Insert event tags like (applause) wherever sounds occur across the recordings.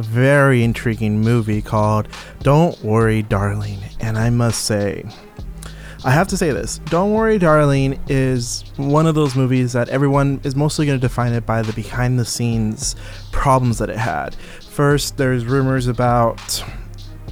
very intriguing movie called Don't Worry, Darling. And I must say, I have to say this Don't Worry, Darling is one of those movies that everyone is mostly going to define it by the behind the scenes problems that it had. First, there's rumors about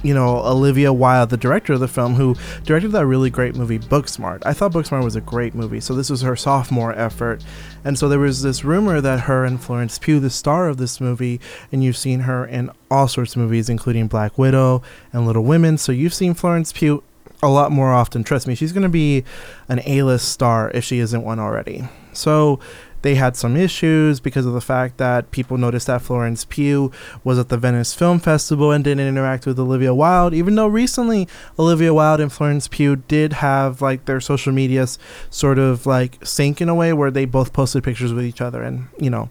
you know Olivia Wilde, the director of the film, who directed that really great movie Booksmart. I thought Booksmart was a great movie, so this was her sophomore effort, and so there was this rumor that her and Florence Pugh, the star of this movie, and you've seen her in all sorts of movies, including Black Widow and Little Women. So you've seen Florence Pugh a lot more often. Trust me, she's going to be an A-list star if she isn't one already. So they had some issues because of the fact that people noticed that Florence Pugh was at the Venice Film Festival and didn't interact with Olivia Wilde, even though recently Olivia Wilde and Florence Pugh did have like their social medias sort of like sync in a way where they both posted pictures with each other. And, you know,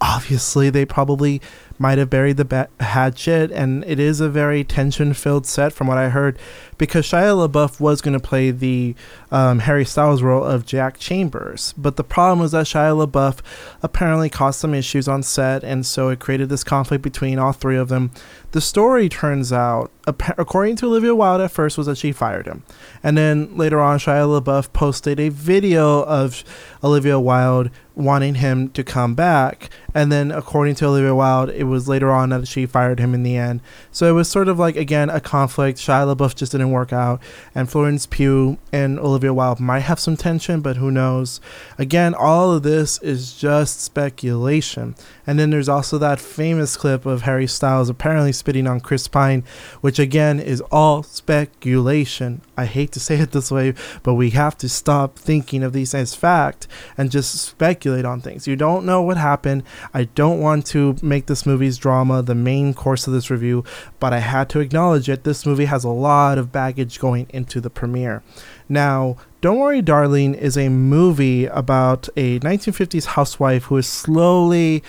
obviously they probably might have buried the bat- hatchet, and it is a very tension-filled set, from what I heard, because Shia LaBeouf was going to play the um, Harry Styles role of Jack Chambers, but the problem was that Shia LaBeouf apparently caused some issues on set, and so it created this conflict between all three of them. The story turns out, according to Olivia Wilde, at first was that she fired him, and then later on, Shia LaBeouf posted a video of Olivia Wilde wanting him to come back, and then according to Olivia Wilde, it was later on that she fired him in the end. So it was sort of like again a conflict. Shia LaBeouf just didn't work out, and Florence Pugh and Olivia Wilde might have some tension, but who knows? Again, all of this is just speculation. And then there's also that famous clip of Harry Styles apparently spitting on Chris Pine, which again is all speculation. I hate to say it this way, but we have to stop thinking of these as fact and just speculate on things. You don't know what happened. I don't want to make this movie's drama the main course of this review, but I had to acknowledge it. This movie has a lot of baggage going into the premiere. Now, Don't Worry, Darling is a movie about a 1950s housewife who is slowly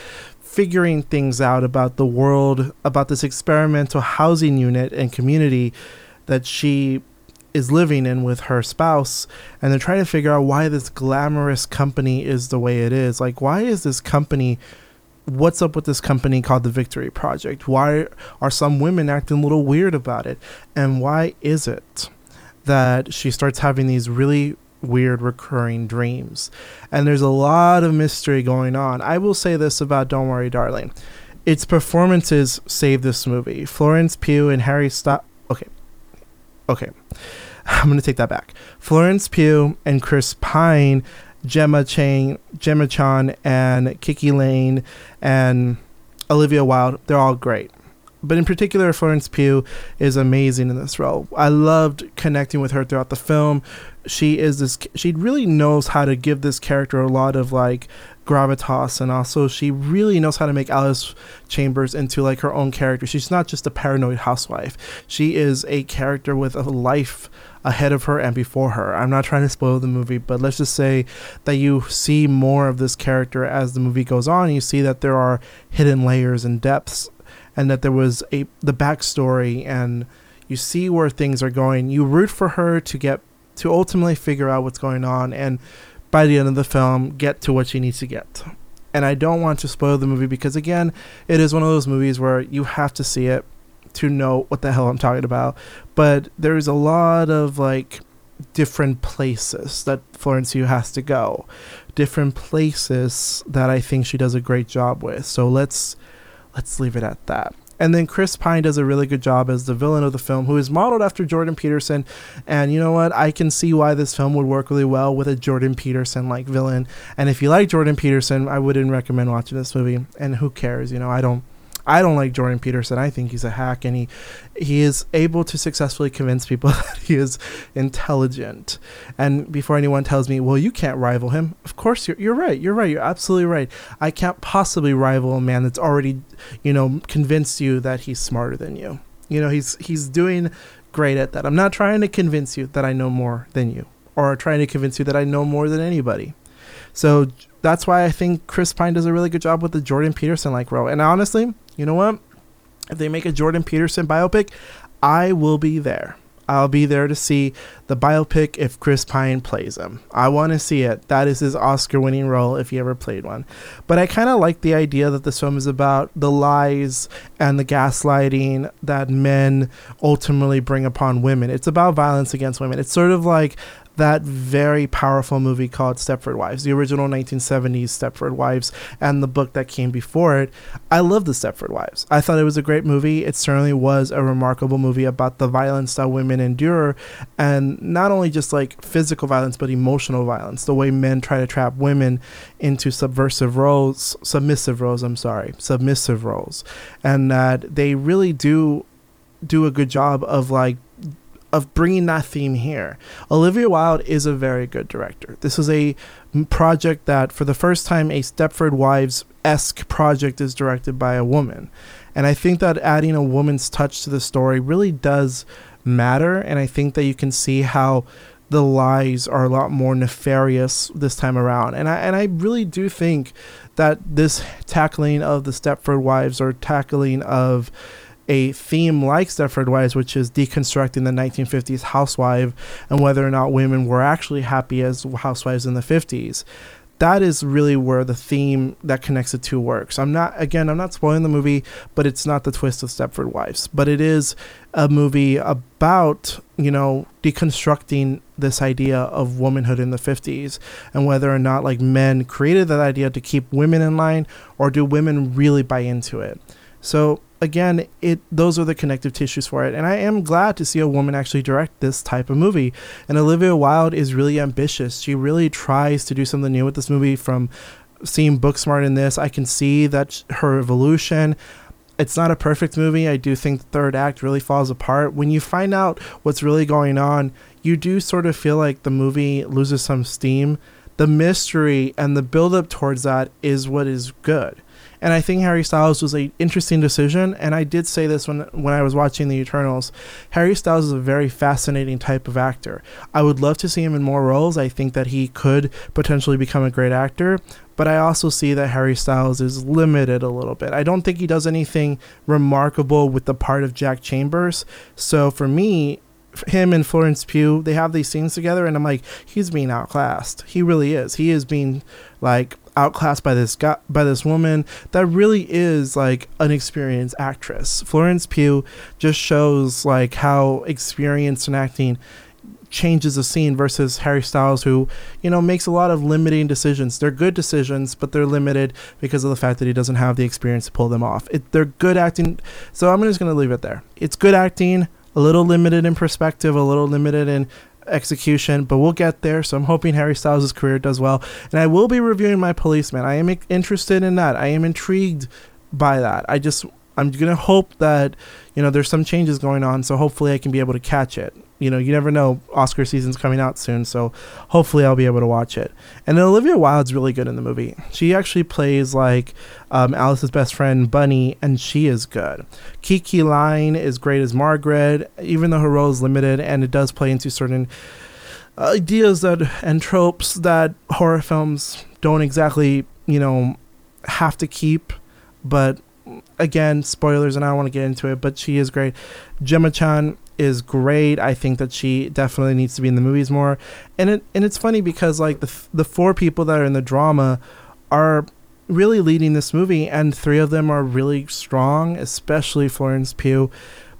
figuring things out about the world, about this experimental housing unit and community that she is living in with her spouse and they're trying to figure out why this glamorous company is the way it is. Like why is this company what's up with this company called the victory project? Why are some women acting a little weird about it? And why is it that she starts having these really weird recurring dreams. And there's a lot of mystery going on. I will say this about Don't Worry, Darling. Its performances save this movie. Florence Pugh and Harry Styles. Okay. Okay. (sighs) I'm going to take that back. Florence Pugh and Chris Pine, Gemma Chang, Gemma Chan, and Kiki Layne, and Olivia Wilde, they're all great but in particular, Florence Pugh is amazing in this role. I loved connecting with her throughout the film. She is this. She really knows how to give this character a lot of like gravitas, and also she really knows how to make Alice Chambers into like her own character. She's not just a paranoid housewife. She is a character with a life ahead of her and before her. I'm not trying to spoil the movie, but let's just say that you see more of this character as the movie goes on. You see that there are hidden layers and depths and that there was a the backstory and you see where things are going. You root for her to get to ultimately figure out what's going on and by the end of the film get to what she needs to get. And I don't want to spoil the movie because again, it is one of those movies where you have to see it to know what the hell I'm talking about. But there's a lot of like different places that Florence Pugh has to go. Different places that I think she does a great job with. So let's let's leave it at that. And then Chris Pine does a really good job as the villain of the film, who is modeled after Jordan Peterson. And you know what? I can see why this film would work really well with a Jordan Peterson like villain. And if you like Jordan Peterson, I wouldn't recommend watching this movie. And who cares? You know, I don't. I don't like Jordan Peterson. I think he's a hack, and he he is able to successfully convince people (laughs) that he is intelligent. And before anyone tells me, well, you can't rival him, of course you're you're right. You're right. You're absolutely right. I can't possibly rival a man that's already, you know, convinced you that he's smarter than you. You know, he's he's doing great at that. I'm not trying to convince you that I know more than you, or trying to convince you that I know more than anybody. So that's why I think Chris Pine does a really good job with the Jordan Peterson like role. And honestly, you know what? If they make a Jordan Peterson biopic, I will be there. I'll be there to see the biopic if Chris Pine plays him. I want to see it. That is his Oscar winning role if he ever played one. But I kind of like the idea that this film is about the lies and the gaslighting that men ultimately bring upon women. It's about violence against women. It's sort of like that very powerful movie called Stepford Wives, the original 1970s Stepford Wives, and the book that came before it. I love the Stepford Wives. I thought it was a great movie. It certainly was a remarkable movie about the violence that women endure, and not only just like physical violence, but emotional violence, the way men try to trap women into subversive roles, submissive roles, I'm sorry, submissive roles, and that they really do do a good job of like of bringing that theme here. Olivia Wilde is a very good director. This is a project that, for the first time, a Stepford Wives esque project is directed by a woman. And I think that adding a woman's touch to the story really does matter. And I think that you can see how the lies are a lot more nefarious this time around. And I and I really do think that this tackling of the Stepford Wives or tackling of a theme like Stepford Wives, which is deconstructing the 1950s housewife and whether or not women were actually happy as housewives in the 50s. That is really where the theme that connects the two works. I'm not, again, I'm not spoiling the movie, but it's not the twist of Stepford Wives. But it is a movie about, you know, deconstructing this idea of womanhood in the 50s and whether or not, like, men created that idea to keep women in line or do women really buy into it. So again, it those are the connective tissues for it. And I am glad to see a woman actually direct this type of movie. And Olivia Wilde is really ambitious. She really tries to do something new with this movie from seeing Booksmart in this. I can see that her evolution it's not a perfect movie. I do think the third act really falls apart. When you find out what's really going on, you do sort of feel like the movie loses some steam. The mystery and the build up towards that is what is good. And I think Harry Styles was an interesting decision. And I did say this when when I was watching The Eternals. Harry Styles is a very fascinating type of actor. I would love to see him in more roles. I think that he could potentially become a great actor. But I also see that Harry Styles is limited a little bit. I don't think he does anything remarkable with the part of Jack Chambers. So for me, him and Florence Pugh, they have these scenes together, and I'm like, he's being outclassed. He really is. He is being like outclassed by this guy by this woman that really is like an experienced actress. Florence Pugh just shows like how experience in acting changes a scene versus Harry Styles who, you know, makes a lot of limiting decisions. They're good decisions, but they're limited because of the fact that he doesn't have the experience to pull them off. It, they're good acting. So I'm just going to leave it there. It's good acting, a little limited in perspective, a little limited in execution, but we'll get there. So I'm hoping Harry Styles' career does well. And I will be reviewing My Policeman. I am interested in that. I am intrigued by that. I just I'm gonna hope that you know there's some changes going on, so hopefully I can be able to catch it you know, you never know. Oscar season's coming out soon, so hopefully I'll be able to watch it. And Olivia Wilde's really good in the movie. She actually plays like um, Alice's best friend Bunny, and she is good. Kiki Layne is great as Margaret, even though her role is limited, and it does play into certain ideas that and tropes that horror films don't exactly, you know, have to keep. But again, spoilers, and I don't want to get into it. But she is great. Gemma Chan is great. I think that she definitely needs to be in the movies more. And it and it's funny because like the the four people that are in the drama are really leading this movie and three of them are really strong, especially Florence Pugh.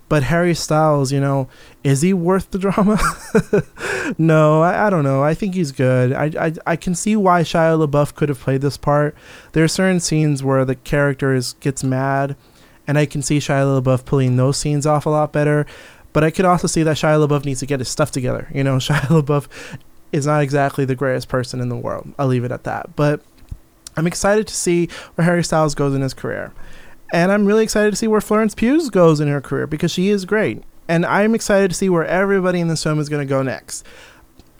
But Harry Styles, you know, is he worth the drama? (laughs) no, I, I, don't know. I think he's good. I, I I can see why Shia LaBeouf could have played this part. There are certain scenes where the character is, gets mad, and I can see Shia LaBeouf pulling those scenes off a lot better. But I could also see that Shia LaBeouf needs to get his stuff together. You know, (laughs) Shia LaBeouf is not exactly the greatest person in the world. I'll leave it at that. But I'm excited to see where Harry Styles goes in his career. And I'm really excited to see where Florence Pugh goes in her career because she is great. And I'm excited to see where everybody in this film is going to go next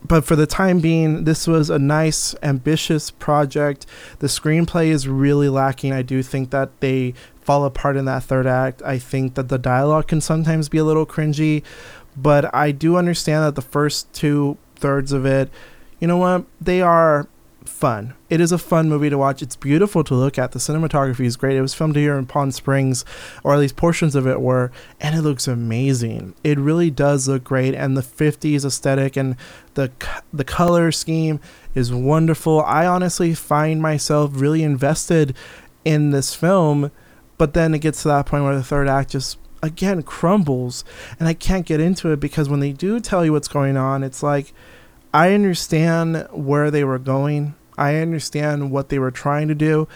but for the time being, this was a nice, ambitious project. The screenplay is really lacking. I do think that they fall apart in that third act. I think that the dialogue can sometimes be a little cringy, but I do understand that the first two thirds of it, you know what, they are fun. It is a fun movie to watch. It's beautiful to look at. The cinematography is great. It was filmed here in Palm Springs, or at least portions of it were, and it looks amazing. It really does look great, and the 50s aesthetic and the the color scheme is wonderful. I honestly find myself really invested in this film, but then it gets to that point where the third act just again crumbles, and I can't get into it because when they do tell you what's going on, it's like I understand where they were going. I understand what they were trying to do,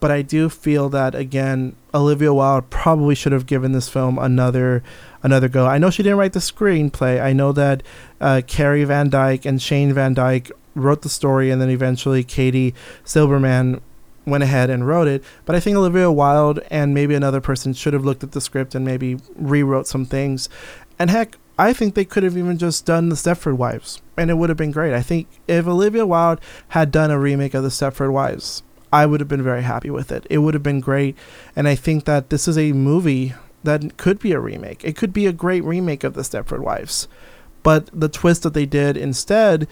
but I do feel that again, Olivia Wilde probably should have given this film another another go. I know she didn't write the screenplay. I know that uh, Carey Van Dyke and Shane Van Dyke wrote the story, and then eventually Katie Silberman went ahead and wrote it. But I think Olivia Wilde and maybe another person should have looked at the script and maybe rewrote some things. And heck, I think they could have even just done the Stepford Wives, and it would have been great. I think if Olivia Wilde had done a remake of the Stepford Wives, I would have been very happy with it. It would have been great, and I think that this is a movie that could be a remake. It could be a great remake of the Stepford Wives, but the twist that they did instead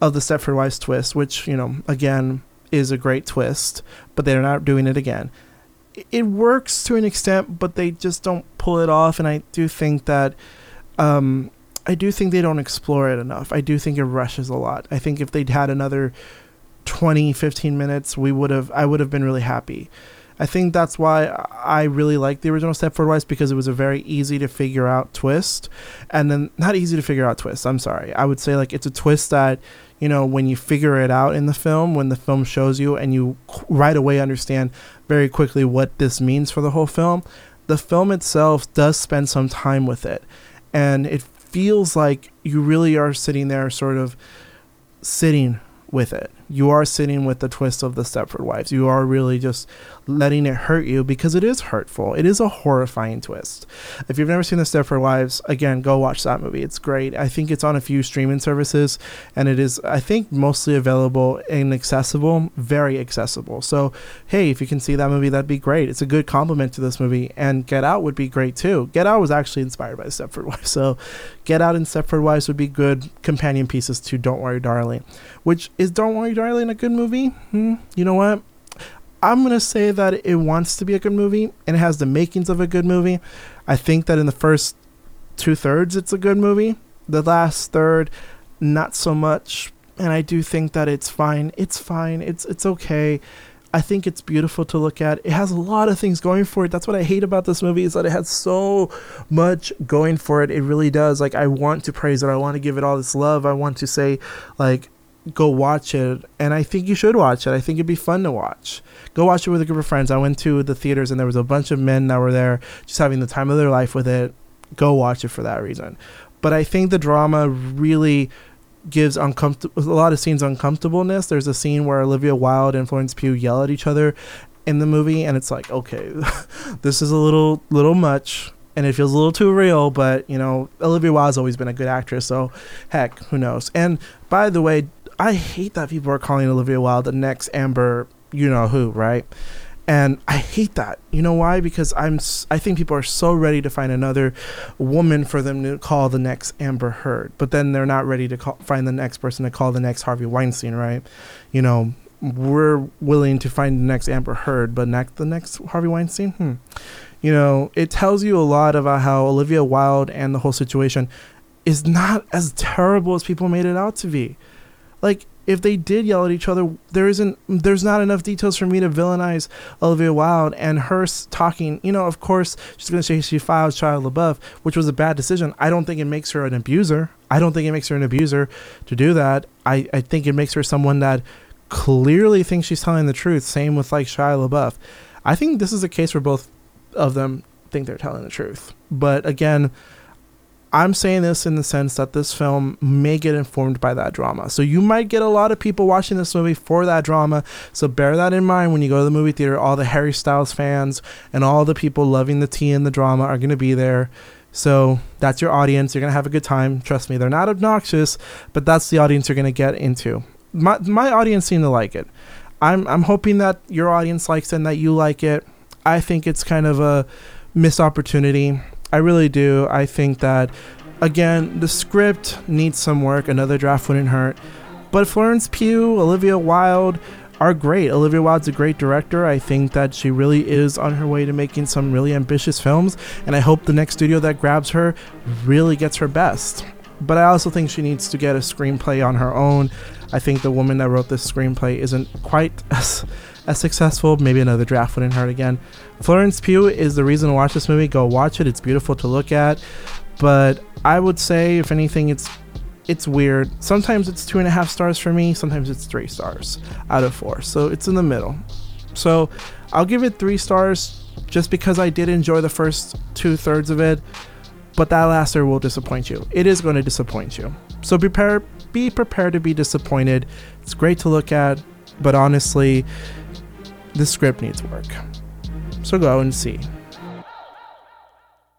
of the Stepford Wives twist, which you know again is a great twist, but they're not doing it again. It works to an extent, but they just don't pull it off, and I do think that um, I do think they don't explore it enough. I do think it rushes a lot. I think if they'd had another 20, 15 minutes, we would have I would have been really happy. I think that's why I really like the original Stepford Wives because it was a very easy to figure out twist, and then not easy to figure out twist. I'm sorry. I would say like it's a twist that you know when you figure it out in the film, when the film shows you, and you right away understand very quickly what this means for the whole film. The film itself does spend some time with it and it feels like you really are sitting there sort of sitting with it you are sitting with the twist of the Stepford Wives. You are really just letting it hurt you because it is hurtful. It is a horrifying twist. If you've never seen the Stepford Wives, again, go watch that movie. It's great. I think it's on a few streaming services and it is, I think, mostly available and accessible, very accessible. So, hey, if you can see that movie, that'd be great. It's a good compliment to this movie. And Get Out would be great too. Get Out was actually inspired by Stepford (laughs) Wives. So, Get Out and Stepford Wives would be good companion pieces to Don't Worry, Darling, which is Don't Worry, Darling a good movie? Hmm, you know what? I'm going to say that it wants to be a good movie and it has the makings of a good movie. I think that in the first two thirds, it's a good movie. The last third, not so much. And I do think that it's fine. It's fine. It's it's okay. I think it's beautiful to look at. It has a lot of things going for it. That's what I hate about this movie is that it has so much going for it. It really does. Like I want to praise it. I want to give it all this love. I want to say like go watch it and i think you should watch it. I think it'd be fun to watch. Go watch it with a group of friends. I went to the theaters and there was a bunch of men that were there just having the time of their life with it. Go watch it for that reason. But i think the drama really gives uncomfortable a lot of scenes uncomfortableness. There's a scene where olivia wilde and florence pugh yell at each other in the movie and it's like okay (laughs) this is a little little much and it feels a little too real, but you know, Olivia Wilde's always been a good actress, so heck, who knows? And by the way, I hate that people are calling Olivia Wilde the next Amber, you know who, right? And I hate that. You know why? Because I'm I think people are so ready to find another woman for them to call the next Amber Heard, but then they're not ready to call, find the next person to call the next Harvey Weinstein, right? You know, we're willing to find the next Amber Heard, but next the next Harvey Weinstein, hmm. You know, it tells you a lot about how Olivia Wilde and the whole situation is not as terrible as people made it out to be like if they did yell at each other, there isn't, there's not enough details for me to villainize Olivia Wilde and her talking. You know, of course, she's gonna say she files Shia LaBeouf, which was a bad decision. I don't think it makes her an abuser. I don't think it makes her an abuser to do that. I, I think it makes her someone that clearly thinks she's telling the truth. Same with like Shia LaBeouf. I think this is a case where both of them think they're telling the truth. But again, I'm saying this in the sense that this film may get informed by that drama. So you might get a lot of people watching this movie for that drama. So bear that in mind when you go to the movie theater. All the Harry Styles fans and all the people loving the tea and the drama are going to be there. So that's your audience. You're going to have a good time. Trust me, they're not obnoxious, but that's the audience you're going to get into. My, my audience seemed to like it. I'm, I'm hoping that your audience likes it and that you like it. I think it's kind of a missed opportunity. I really do. I think that, again, the script needs some work. Another draft wouldn't hurt. But Florence Pugh, Olivia Wilde are great. Olivia Wilde's a great director. I think that she really is on her way to making some really ambitious films. And I hope the next studio that grabs her really gets her best. But I also think she needs to get a screenplay on her own. I think the woman that wrote this screenplay isn't quite (laughs) as as successful. Maybe another draft wouldn't hurt again. Florence Pugh is the reason to watch this movie. Go watch it. It's beautiful to look at. But I would say, if anything, it's it's weird. Sometimes it's two and a half stars for me. Sometimes it's three stars out of four. So it's in the middle. So I'll give it three stars just because I did enjoy the first two thirds of it. But that last third will disappoint you. It is going to disappoint you. So prepare, be prepared to be disappointed. It's great to look at, but honestly, the script needs work. So go and see.